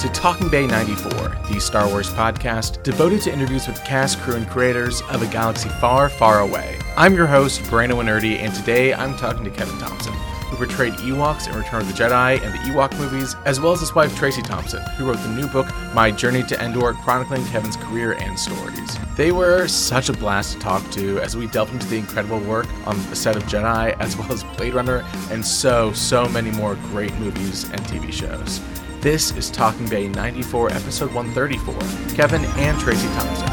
to Talking Bay 94, the Star Wars podcast devoted to interviews with cast, crew, and creators of a galaxy far, far away. I'm your host, Brandon Wainerdi, and today I'm talking to Kevin Thompson, who portrayed Ewoks in Return of the Jedi and the Ewok movies, as well as his wife Tracy Thompson, who wrote the new book, My Journey to Endor, chronicling Kevin's career and stories. They were such a blast to talk to as we delved into the incredible work on the set of Jedi, as well as Blade Runner, and so, so many more great movies and TV shows. This is Talking Bay 94, episode 134. Kevin and Tracy Thompson.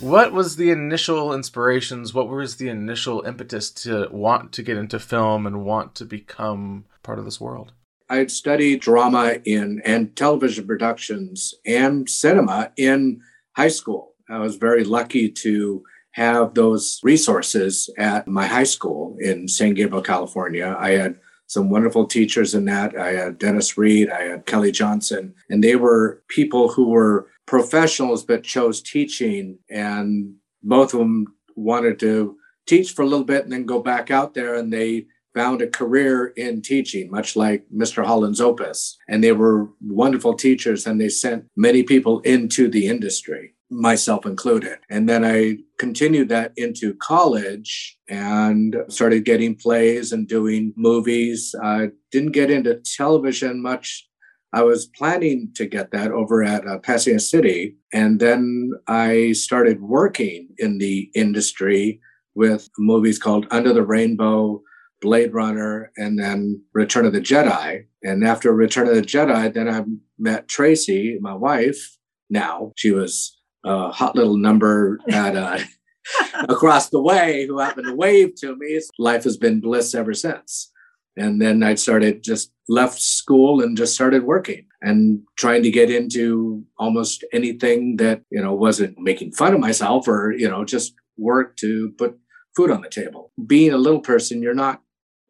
What was the initial inspirations? What was the initial impetus to want to get into film and want to become part of this world? I had studied drama in and television productions and cinema in high school. I was very lucky to have those resources at my high school in San Gabriel, California. I had some wonderful teachers in that. I had Dennis Reed, I had Kelly Johnson, and they were people who were professionals but chose teaching. And both of them wanted to teach for a little bit and then go back out there and they found a career in teaching, much like Mr. Holland's Opus. And they were wonderful teachers and they sent many people into the industry myself included. And then I continued that into college and started getting plays and doing movies. I didn't get into television much. I was planning to get that over at uh, Pasadena City. And then I started working in the industry with movies called Under the Rainbow, Blade Runner, and then Return of the Jedi. And after Return of the Jedi, then I met Tracy, my wife now. She was a hot little number at uh, across the way who happened to wave to me. Life has been bliss ever since. And then I started just left school and just started working and trying to get into almost anything that, you know, wasn't making fun of myself or, you know, just work to put food on the table. Being a little person, you're not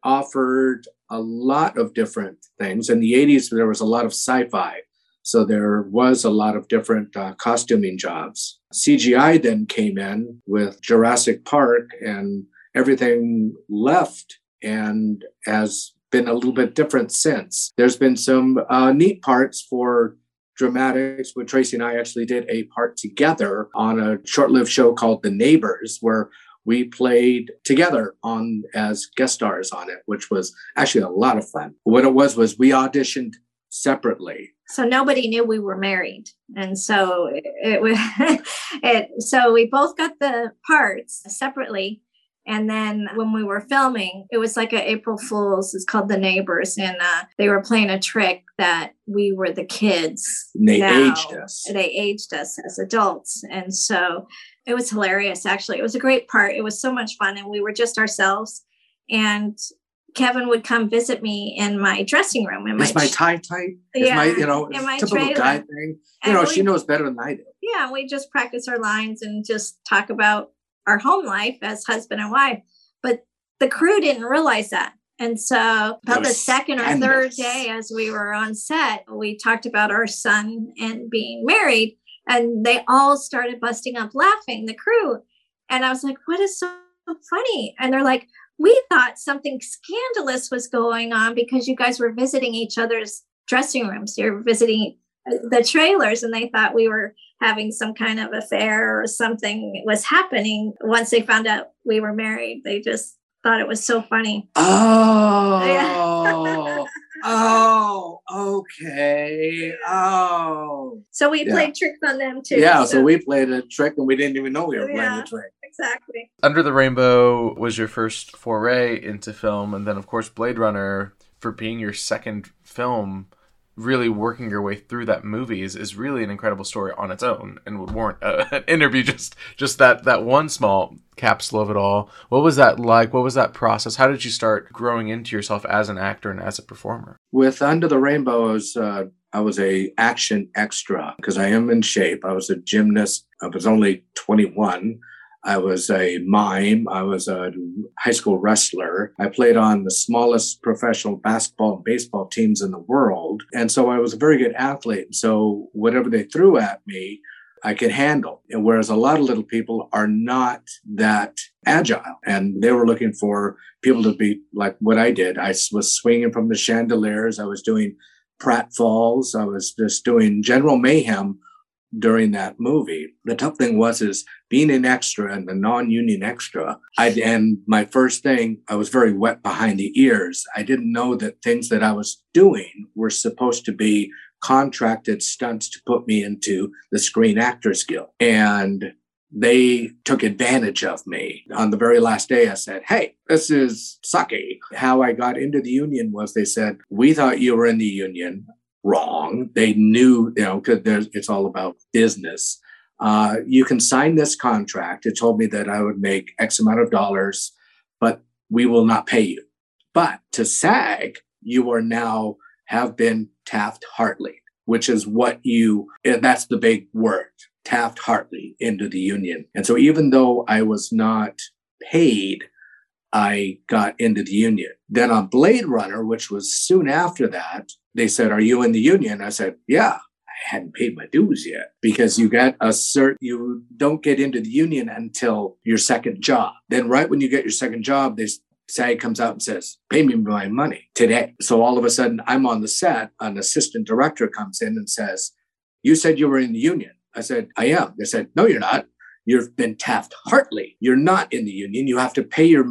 offered a lot of different things. In the 80s, there was a lot of sci fi so there was a lot of different uh, costuming jobs. CGI then came in with Jurassic Park and everything left and has been a little bit different since. There's been some uh, neat parts for dramatics where Tracy and I actually did a part together on a short-lived show called The Neighbors where we played together on as guest stars on it, which was actually a lot of fun. What it was was we auditioned separately. So nobody knew we were married, and so it was. it so we both got the parts separately, and then when we were filming, it was like an April Fool's. It's called The Neighbors, and uh, they were playing a trick that we were the kids. And they now. aged us. They aged us as adults, and so it was hilarious. Actually, it was a great part. It was so much fun, and we were just ourselves. And Kevin would come visit me in my dressing room. In my, my tie tight? Is yeah, my, you know, in my typical trailer. guy thing. You and know, we, she knows better than I do. Yeah, we just practice our lines and just talk about our home life as husband and wife. But the crew didn't realize that. And so, about the second or third day, as we were on set, we talked about our son and being married, and they all started busting up laughing, the crew. And I was like, What is so funny? And they're like, we thought something scandalous was going on because you guys were visiting each other's dressing rooms. You're visiting uh, the trailers, and they thought we were having some kind of affair or something was happening. Once they found out we were married, they just thought it was so funny. Oh. oh, okay. Oh. So we played tricks on them too. Yeah, so. so. we played a trick and we didn't even know we were yeah. playing a trick exactly. Under the Rainbow was your first foray into film, and then of course Blade Runner for being your second film. Really working your way through that movie is, is really an incredible story on its own, and would warrant a, an interview. Just just that that one small capsule of it all. What was that like? What was that process? How did you start growing into yourself as an actor and as a performer? With Under the Rainbow, I was uh, I was a action extra because I am in shape. I was a gymnast. I was only 21 I was a mime. I was a high school wrestler. I played on the smallest professional basketball and baseball teams in the world. And so I was a very good athlete. So whatever they threw at me, I could handle. And whereas a lot of little people are not that agile and they were looking for people to be like what I did. I was swinging from the chandeliers. I was doing pratfalls. I was just doing general mayhem during that movie. The tough thing was is being an extra and a non-union extra. I and my first thing, I was very wet behind the ears. I didn't know that things that I was doing were supposed to be contracted stunts to put me into the Screen Actors Guild. And they took advantage of me. On the very last day, I said, Hey, this is sucky. How I got into the union was they said, We thought you were in the union. Wrong. They knew, you know, because it's all about business. Uh, you can sign this contract. It told me that I would make X amount of dollars, but we will not pay you. But to SAG, you are now have been Taft Hartley, which is what you, that's the big word, Taft Hartley into the union. And so even though I was not paid, I got into the union. Then on Blade Runner, which was soon after that, they said, Are you in the union? I said, Yeah. Hadn't paid my dues yet because you get a cert, you don't get into the union until your second job. Then, right when you get your second job, they SAG comes out and says, pay me my money today. So all of a sudden I'm on the set, an assistant director comes in and says, you said you were in the union. I said, I am. They said, no, you're not. You've been Taft Hartley. You're not in the union. You have to pay your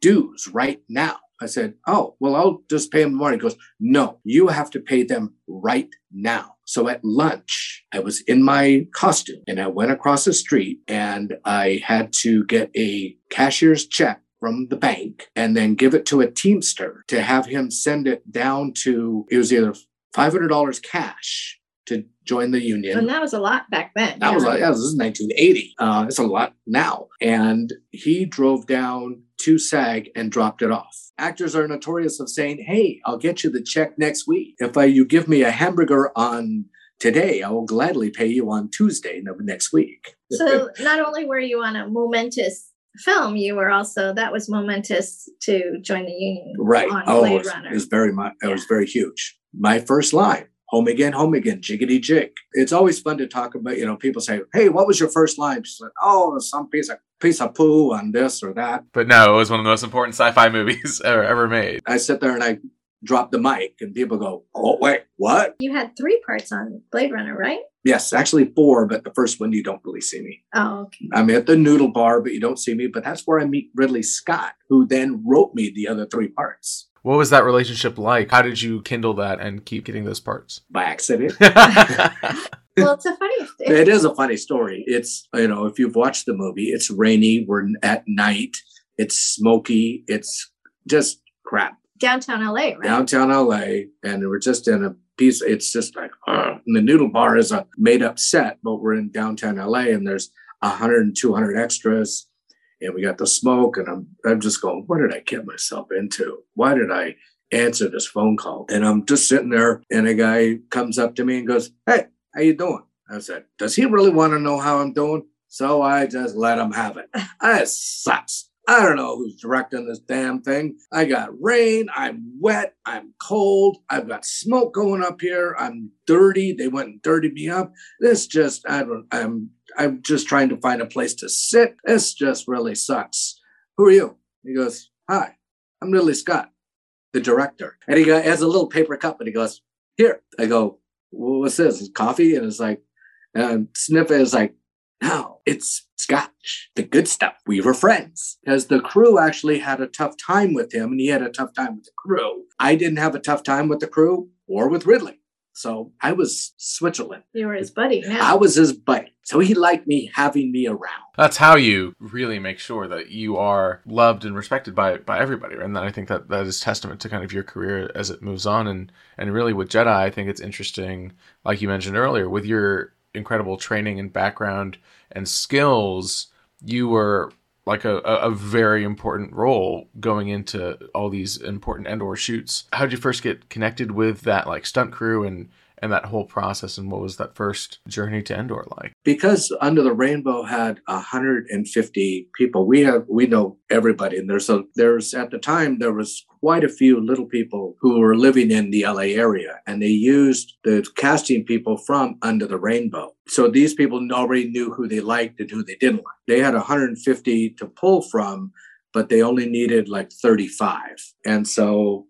dues right now. I said, oh, well, I'll just pay them the morning. He goes, no, you have to pay them right now. So at lunch, I was in my costume and I went across the street and I had to get a cashier's check from the bank and then give it to a Teamster to have him send it down to, it was either $500 cash to join the union. And that was a lot back then. That yeah. was yeah, this is 1980. Uh, it's a lot now. And he drove down to SAG and dropped it off. Actors are notorious of saying, "Hey, I'll get you the check next week. If I, you give me a hamburger on today, I will gladly pay you on Tuesday next week." So not only were you on a momentous film, you were also that was momentous to join the union. Right. oh, Blade it was, Runner. It was very much. It yeah. was very huge. My first line: "Home again, home again, jiggity jig." It's always fun to talk about. You know, people say, "Hey, what was your first line?" She's like, "Oh, some piece of piece of poo on this or that." But no, it was one of the most important sci-fi movies ever ever made. I sit there and I drop the mic, and people go, "Oh, wait, what?" You had three parts on Blade Runner, right? Yes, actually four, but the first one you don't really see me. Oh, okay. I'm at the noodle bar, but you don't see me. But that's where I meet Ridley Scott, who then wrote me the other three parts. What was that relationship like? How did you kindle that and keep getting those parts? By accident. well, it's a funny. It is a funny story. It's, you know, if you've watched the movie, it's rainy, we're at night, it's smoky, it's just crap. Downtown LA, right? Downtown LA. And we're just in a piece. It's just like, uh, the noodle bar is a made up set, but we're in downtown LA and there's 100 and 200 extras. And we got the smoke, and I'm I'm just going, what did I get myself into? Why did I answer this phone call? And I'm just sitting there, and a guy comes up to me and goes, "Hey, how you doing?" I said, "Does he really want to know how I'm doing?" So I just let him have it. That sucks. I don't know who's directing this damn thing. I got rain. I'm wet. I'm cold. I've got smoke going up here. I'm dirty. They went and dirtied me up. This just, I don't, I'm, I'm just trying to find a place to sit. This just really sucks. Who are you? He goes, Hi, I'm Ridley Scott, the director. And he has a little paper cup and he goes, Here. I go, What's this? It's coffee? And it's like, and sniff it is like, no, it's Scotch, the good stuff. We were friends because the crew actually had a tough time with him and he had a tough time with the crew. I didn't have a tough time with the crew or with Ridley. So I was Switzerland. You were his buddy. Now. I was his buddy. So he liked me having me around. That's how you really make sure that you are loved and respected by by everybody. And I think that that is testament to kind of your career as it moves on. And and really with Jedi, I think it's interesting, like you mentioned earlier, with your incredible training and background and skills, you were like a, a very important role going into all these important Endor shoots. How did you first get connected with that like stunt crew and and that whole process and what was that first journey to Endor like? Because Under the Rainbow had 150 people, we have we know everybody, and there's a there's at the time there was quite a few little people who were living in the LA area, and they used the casting people from Under the Rainbow. So these people already knew who they liked and who they didn't like. They had 150 to pull from, but they only needed like 35, and so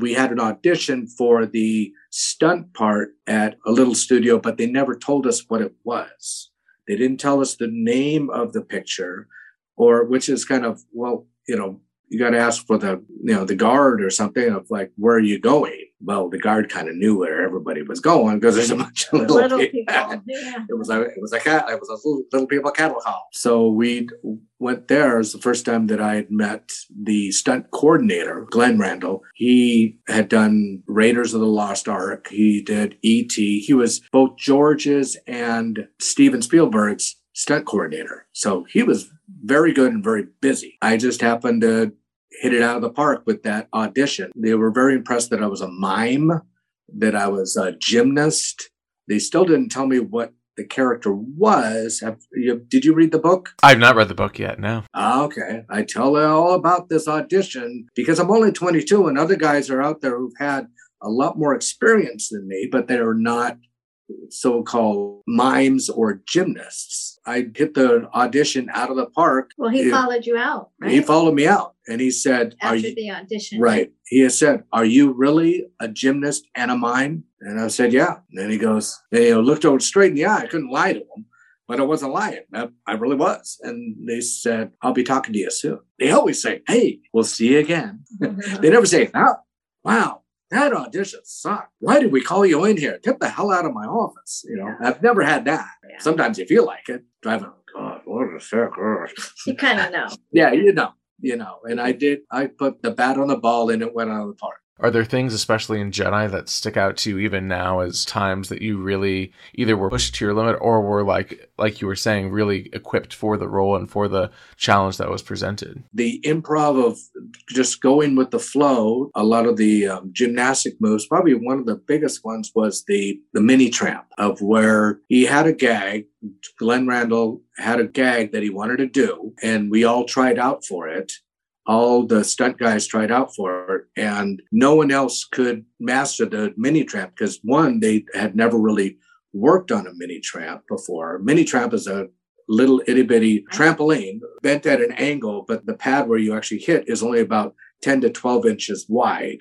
we had an audition for the stunt part at a little studio, but they never told us what it was. They didn't tell us the name of the picture, or which is kind of, well, you know, you got to ask for the, you know, the guard or something of like, where are you going? Well, the guard kind of knew where everybody was going because there's a bunch of little, little people. people. Yeah. It was a it was a cat it was a little, little people cattle call. So we went there. It was the first time that I had met the stunt coordinator, Glenn Randall. He had done Raiders of the Lost Ark. He did E.T. He was both George's and Steven Spielberg's stunt coordinator. So he was very good and very busy. I just happened to hit it out of the park with that audition. They were very impressed that I was a mime, that I was a gymnast. They still didn't tell me what the character was. Have, you, did you read the book? I've not read the book yet. No. Ah, okay, I tell all about this audition because I'm only 22, and other guys are out there who've had a lot more experience than me, but they're not so-called mimes or gymnasts. I hit the audition out of the park. Well, he followed you out. Right? He followed me out, and he said, "After you, the audition, right?" He has said, "Are you really a gymnast and a mime?" And I said, "Yeah." And then he goes, "They looked over straight in the eye. I couldn't lie to him." But I wasn't lying. I, I really was. And they said, I'll be talking to you soon. They always say, Hey, we'll see you again. they never say, oh, wow, that audition sucked. Why did we call you in here? Get the hell out of my office. You know, yeah. I've never had that. Yeah. Sometimes you feel like it, driving, oh, God, what a sick You kind of know. yeah, you know, you know. And I did, I put the bat on the ball and it went out of the park. Are there things, especially in Jedi, that stick out to you even now as times that you really either were pushed to your limit or were like, like you were saying, really equipped for the role and for the challenge that was presented? The improv of just going with the flow, a lot of the um, gymnastic moves. Probably one of the biggest ones was the the mini tramp of where he had a gag. Glenn Randall had a gag that he wanted to do, and we all tried out for it all the stunt guys tried out for it, and no one else could master the mini tramp because one, they had never really worked on a mini tramp before. Mini tramp is a little itty bitty trampoline bent at an angle, but the pad where you actually hit is only about 10 to 12 inches wide,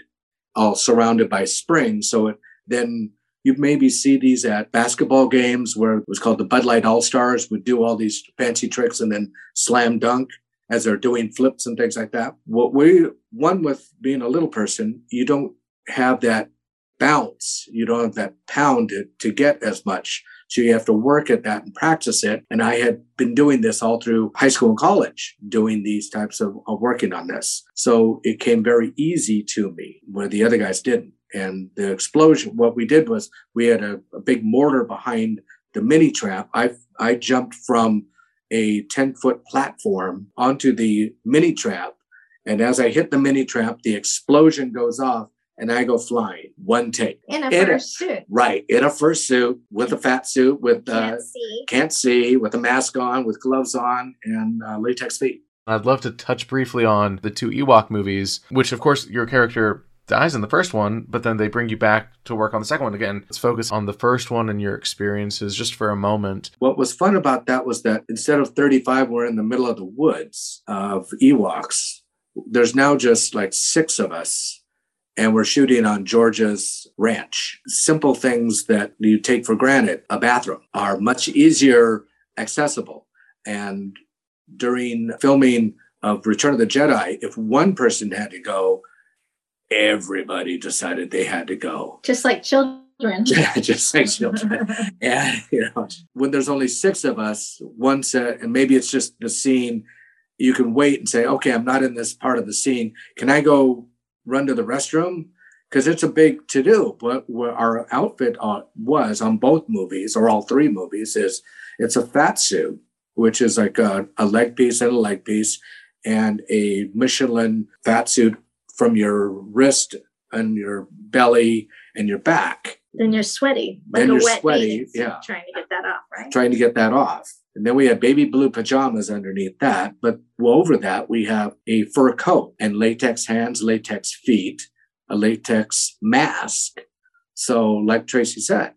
all surrounded by springs. So it then you maybe see these at basketball games where it was called the Bud Light All Stars would do all these fancy tricks and then slam dunk as they're doing flips and things like that. What we one with being a little person, you don't have that bounce, you don't have that pound to, to get as much. So you have to work at that and practice it. And I had been doing this all through high school and college, doing these types of, of working on this. So it came very easy to me where the other guys didn't. And the explosion, what we did was we had a, a big mortar behind the mini tramp. I I jumped from a 10 foot platform onto the mini tramp. And as I hit the mini tramp, the explosion goes off and I go flying. One take. In a in suit. Right. In a suit with a fat suit with uh, can't see. can't see with a mask on, with gloves on, and uh, latex feet. I'd love to touch briefly on the two Ewok movies, which of course your character dies in the first one, but then they bring you back to work on the second one again. Let's focus on the first one and your experiences just for a moment. What was fun about that was that instead of 35, we're in the middle of the woods of Ewoks. There's now just like six of us, and we're shooting on George's ranch. Simple things that you take for granted, a bathroom, are much easier accessible. And during filming of Return of the Jedi, if one person had to go, everybody decided they had to go. Just like children. Yeah, just like children. and you know, when there's only six of us, one set, and maybe it's just the scene, you can wait and say, okay, I'm not in this part of the scene. Can I go run to the restroom? Because it's a big to do. But what our outfit uh, was on both movies, or all three movies, is it's a fat suit, which is like a, a leg piece and a leg piece, and a Michelin fat suit from your wrist and your belly and your back. Then you're sweaty, like then a you're wet sweaty, yeah. trying to get that off, right? trying to get that off. And then we have baby blue pajamas underneath that. But over that, we have a fur coat and latex hands, latex feet, a latex mask. So, like Tracy said,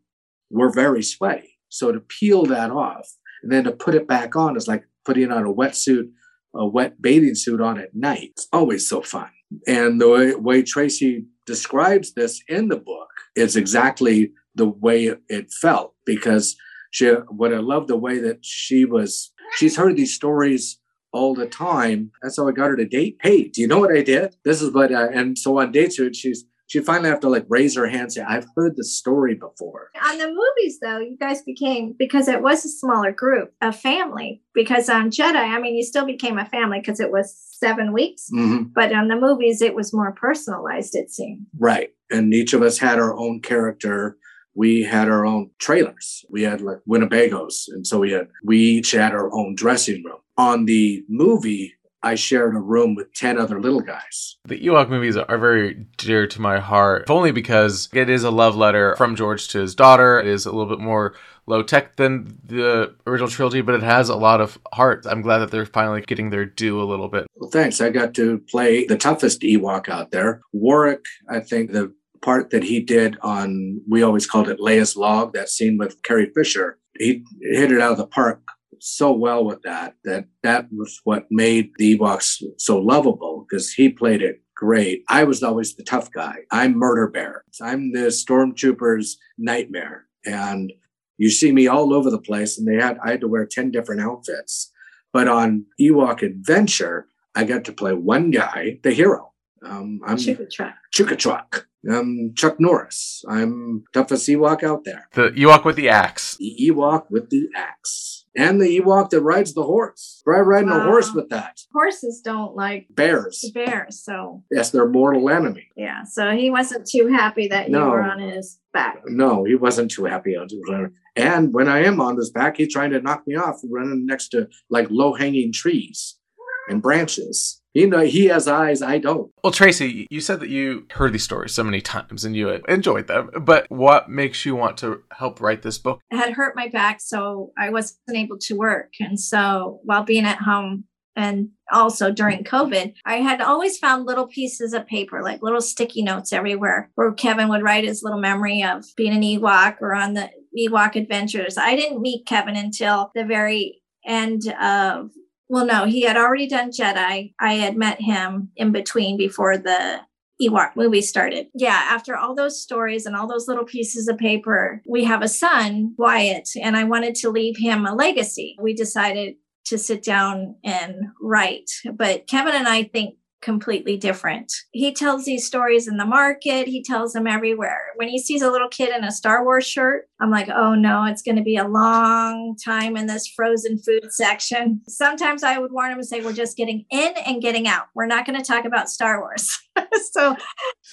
we're very sweaty. So, to peel that off and then to put it back on is like putting on a wetsuit, a wet bathing suit on at night. It's always so fun. And the way, way Tracy describes this in the book is exactly the way it, felt because she what I love the way that she was she's heard these stories all the time. That's how I got her to date. Hey, do you know what I did? This is what uh, and so on dates she's she finally have to like raise her hand and say, I've heard the story before. On the movies, though, you guys became because it was a smaller group, a family. Because on Jedi, I mean, you still became a family because it was seven weeks. Mm-hmm. But on the movies, it was more personalized. It seemed right, and each of us had our own character. We had our own trailers. We had like Winnebagos, and so we had we each had our own dressing room. On the movie, I shared a room with 10 other little guys. The Ewok movies are very dear to my heart, if only because it is a love letter from George to his daughter. It is a little bit more low tech than the original trilogy, but it has a lot of heart. I'm glad that they're finally getting their due a little bit. Well, thanks. I got to play the toughest Ewok out there. Warwick, I think the part that he did on, we always called it Leia's Log, that scene with Carrie Fisher, he hit it out of the park so well with that that that was what made the Ewoks so lovable because he played it great. I was always the tough guy. I'm Murder Bear. I'm the stormtrooper's nightmare, and you see me all over the place. And they had I had to wear ten different outfits. But on Ewok Adventure, I got to play one guy, the hero. Um, I'm Chukka I'm Chuck Norris. I'm toughest Ewok out there. The Ewok with the axe. The Ewok with the axe. And the Ewok that rides the horse. Try riding Wow. a horse with that. horses don't like Bears. bears, so Yes, their mortal enemy. yeah. So he wasn't too happy that you No. were on his back. No, he wasn't too happy on. And when I am on his back, he's trying to knock me off, running next to like low hanging trees and branches. You know, he has eyes, I don't. Well, Tracy, you said that you heard these stories so many times and you enjoyed them, but what makes you want to help write this book? I had hurt my back, so I wasn't able to work. And so while being at home and also during COVID, I had always found little pieces of paper, like little sticky notes everywhere, where Kevin would write his little memory of being an Ewok or on the Ewok adventures. I didn't meet Kevin until the very end of well, no, he had already done Jedi. I had met him in between before the Ewok movie started. Yeah, after all those stories and all those little pieces of paper, we have a son, Wyatt, and I wanted to leave him a legacy. We decided to sit down and write. But Kevin and I think completely different. He tells these stories in the market, he tells them everywhere. When he sees a little kid in a Star Wars shirt, I'm like, oh no, it's going to be a long time in this frozen food section. Sometimes I would warn him and say, we're just getting in and getting out. We're not going to talk about Star Wars. so,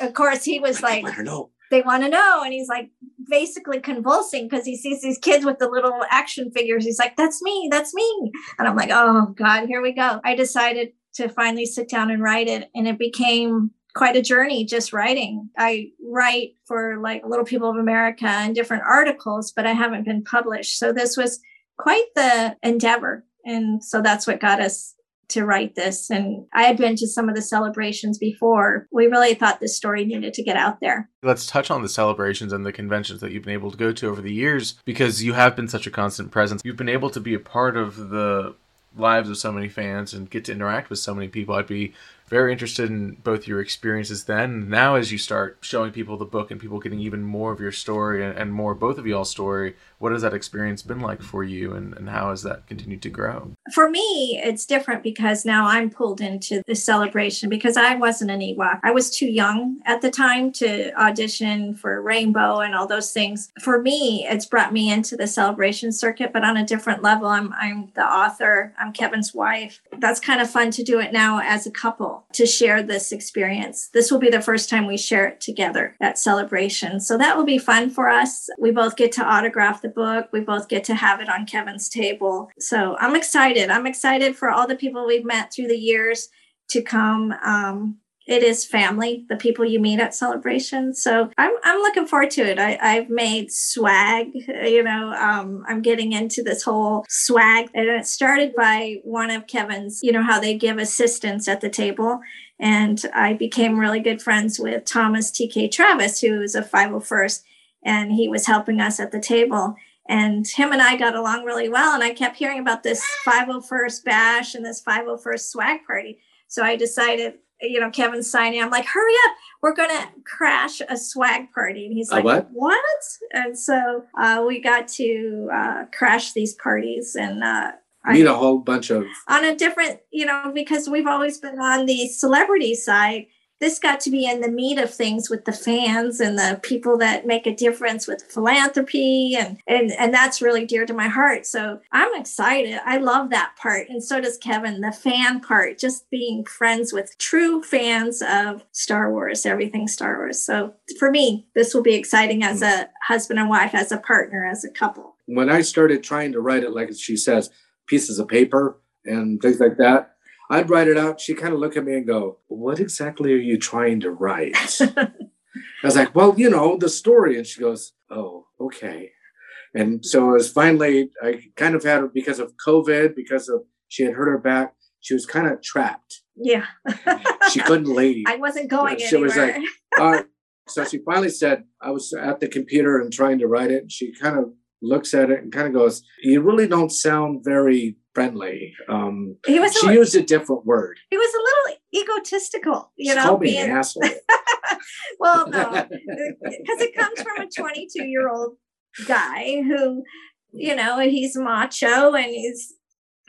of course, he was like, I don't know. they want to know. And he's like basically convulsing because he sees these kids with the little action figures. He's like, that's me, that's me. And I'm like, oh God, here we go. I decided to finally sit down and write it. And it became quite a journey just writing. I write for like Little People of America and different articles, but I haven't been published. So this was quite the endeavor. And so that's what got us to write this. And I had been to some of the celebrations before. We really thought this story needed to get out there. Let's touch on the celebrations and the conventions that you've been able to go to over the years because you have been such a constant presence. You've been able to be a part of the lives of so many fans and get to interact with so many people. I'd be very interested in both your experiences then and now as you start showing people the book and people getting even more of your story and, more both of y'all's story what has that experience been like for you and, and how has that continued to grow For me, it's different because now I'm pulled into the celebration because I wasn't an Ewok. I was too young at the time to audition for Rainbow and all those things. For me, it's brought me into the celebration circuit, but on a different level. I'm I'm the author. I'm Kevin's wife. That's kind of fun to do it now as a couple to share this experience. This will be the first time we share it together at celebration. So that will be fun for us. We both get to autograph the book. We both get to have it on Kevin's table. So I'm excited. I'm excited for all the people we've met through the years to come um, it is family, the people you meet at celebration. So I'm, I'm looking forward to it. I, I've made swag, you know, um, I'm getting into this whole swag. And it started by one of Kevin's, you know, how they give assistance at the table. And I became really good friends with Thomas TK Travis, who is a 501st, and he was helping us at the table. And him and I got along really well. And I kept hearing about this 501st bash and this 501st swag party. So I decided you know, Kevin signing. I'm like, hurry up, we're gonna crash a swag party. And he's like, what? What? And so uh, we got to uh, crash these parties and uh, meet a whole bunch of on a different, you know, because we've always been on the celebrity side this got to be in the meat of things with the fans and the people that make a difference with philanthropy and and and that's really dear to my heart. So i'm excited. I love that part. And so does kevin the fan part just being friends with true fans of star wars everything star wars. So for me this will be exciting as a husband and wife as a partner as a couple. When i started trying to write it like she says pieces of paper and things like that I'd write it out. She'd kind of look at me and go, What exactly are you trying to write? I was like, Well, you know, the story. And she goes, Oh, okay. And so it was finally, I kind of had her because of COVID, because of she had hurt her back, she was kind of trapped. Yeah. she couldn't leave. I wasn't going she anywhere. was like, All right. So she finally said, I was at the computer and trying to write it. And she kind of looks at it and kind of goes, You really don't sound very friendly. Um, he was she a, used a different word. He was a little egotistical, you she know. Called me being, an asshole. well, no, because it comes from a 22 year old guy who, you know, he's macho and he's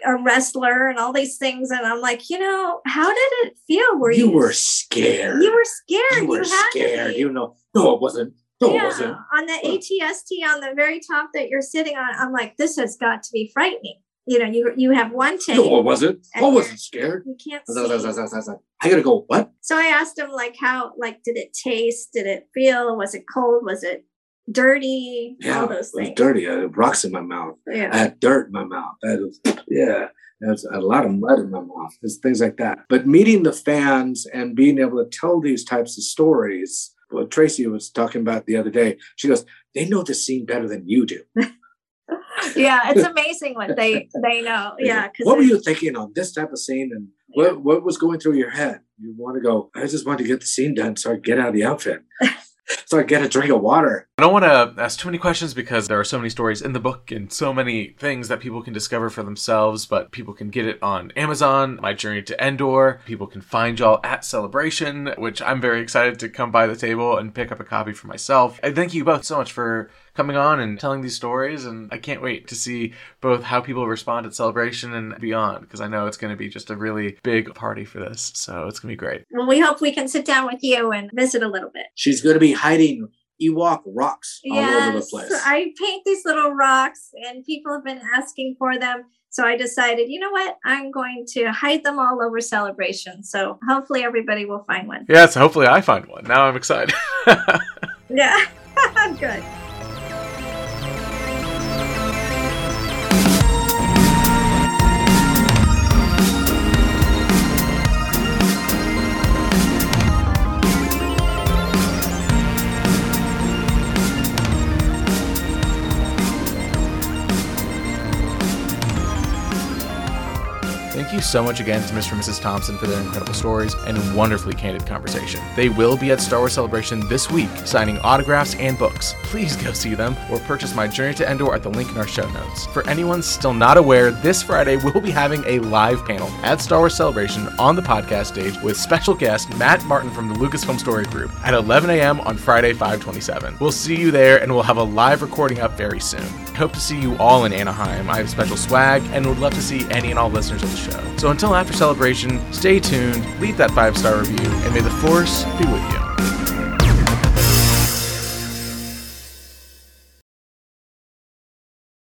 a wrestler and all these things. And I'm like, you know, how did it feel? Were you, you were scared? You were scared. You were you scared. You know, no, it wasn't. No, yeah, it wasn't. On the ATST on the very top that you're sitting on, I'm like, this has got to be frightening you know, you you have one take. No, I wasn't. I wasn't scared. You can't see. I gotta go. What? So I asked him like, how like did it taste? Did it feel? Was it cold? Was it dirty? Yeah, all those things. dirty. I had rocks in my mouth. Yeah. I had dirt in my mouth. I was, yeah. There's a lot of mud in my mouth. There's things like that. But meeting the fans and being able to tell these types of stories, what Tracy was talking about the other day, she goes, they know the scene better than you do. yeah, it's amazing what they they know. Yeah. What were you thinking on this type of scene, and what what was going through your head? You want to go? I just want to get the scene done so I get out of the outfit. so I get a drink of water. I don't want to ask too many questions because there are so many stories in the book and so many things that people can discover for themselves, but people can get it on Amazon, My Journey to Endor. People can find y'all at Celebration, which I'm very excited to come by the table and pick up a copy for myself. I thank you both so much for coming on and telling these stories. And I can't wait to see both how people respond at Celebration and beyond, because I know it's going to be just a really big party for this. So it's going to be great. Well, we hope we can sit down with you and visit a little bit. She's going to be hiding Ewok rocks all yes, over the place. I paint these little rocks, and people have been asking for them. So I decided, you know what? I'm going to hide them all over celebration. So hopefully everybody will find one. Yes, hopefully I find one. Now I'm excited. yeah, I'm good. You so much again to Mr. and Mrs. Thompson for their incredible stories and wonderfully candid conversation. They will be at Star Wars Celebration this week, signing autographs and books. Please go see them or purchase My Journey to Endor at the link in our show notes. For anyone still not aware, this Friday we'll be having a live panel at Star Wars Celebration on the podcast stage with special guest Matt Martin from the Lucasfilm Story Group at 11 a.m. on Friday, 527. We'll see you there and we'll have a live recording up very soon. Hope to see you all in Anaheim. I have special swag and would love to see any and all listeners of the show. So until after celebration, stay tuned, leave that five star review, and may the Force be with you.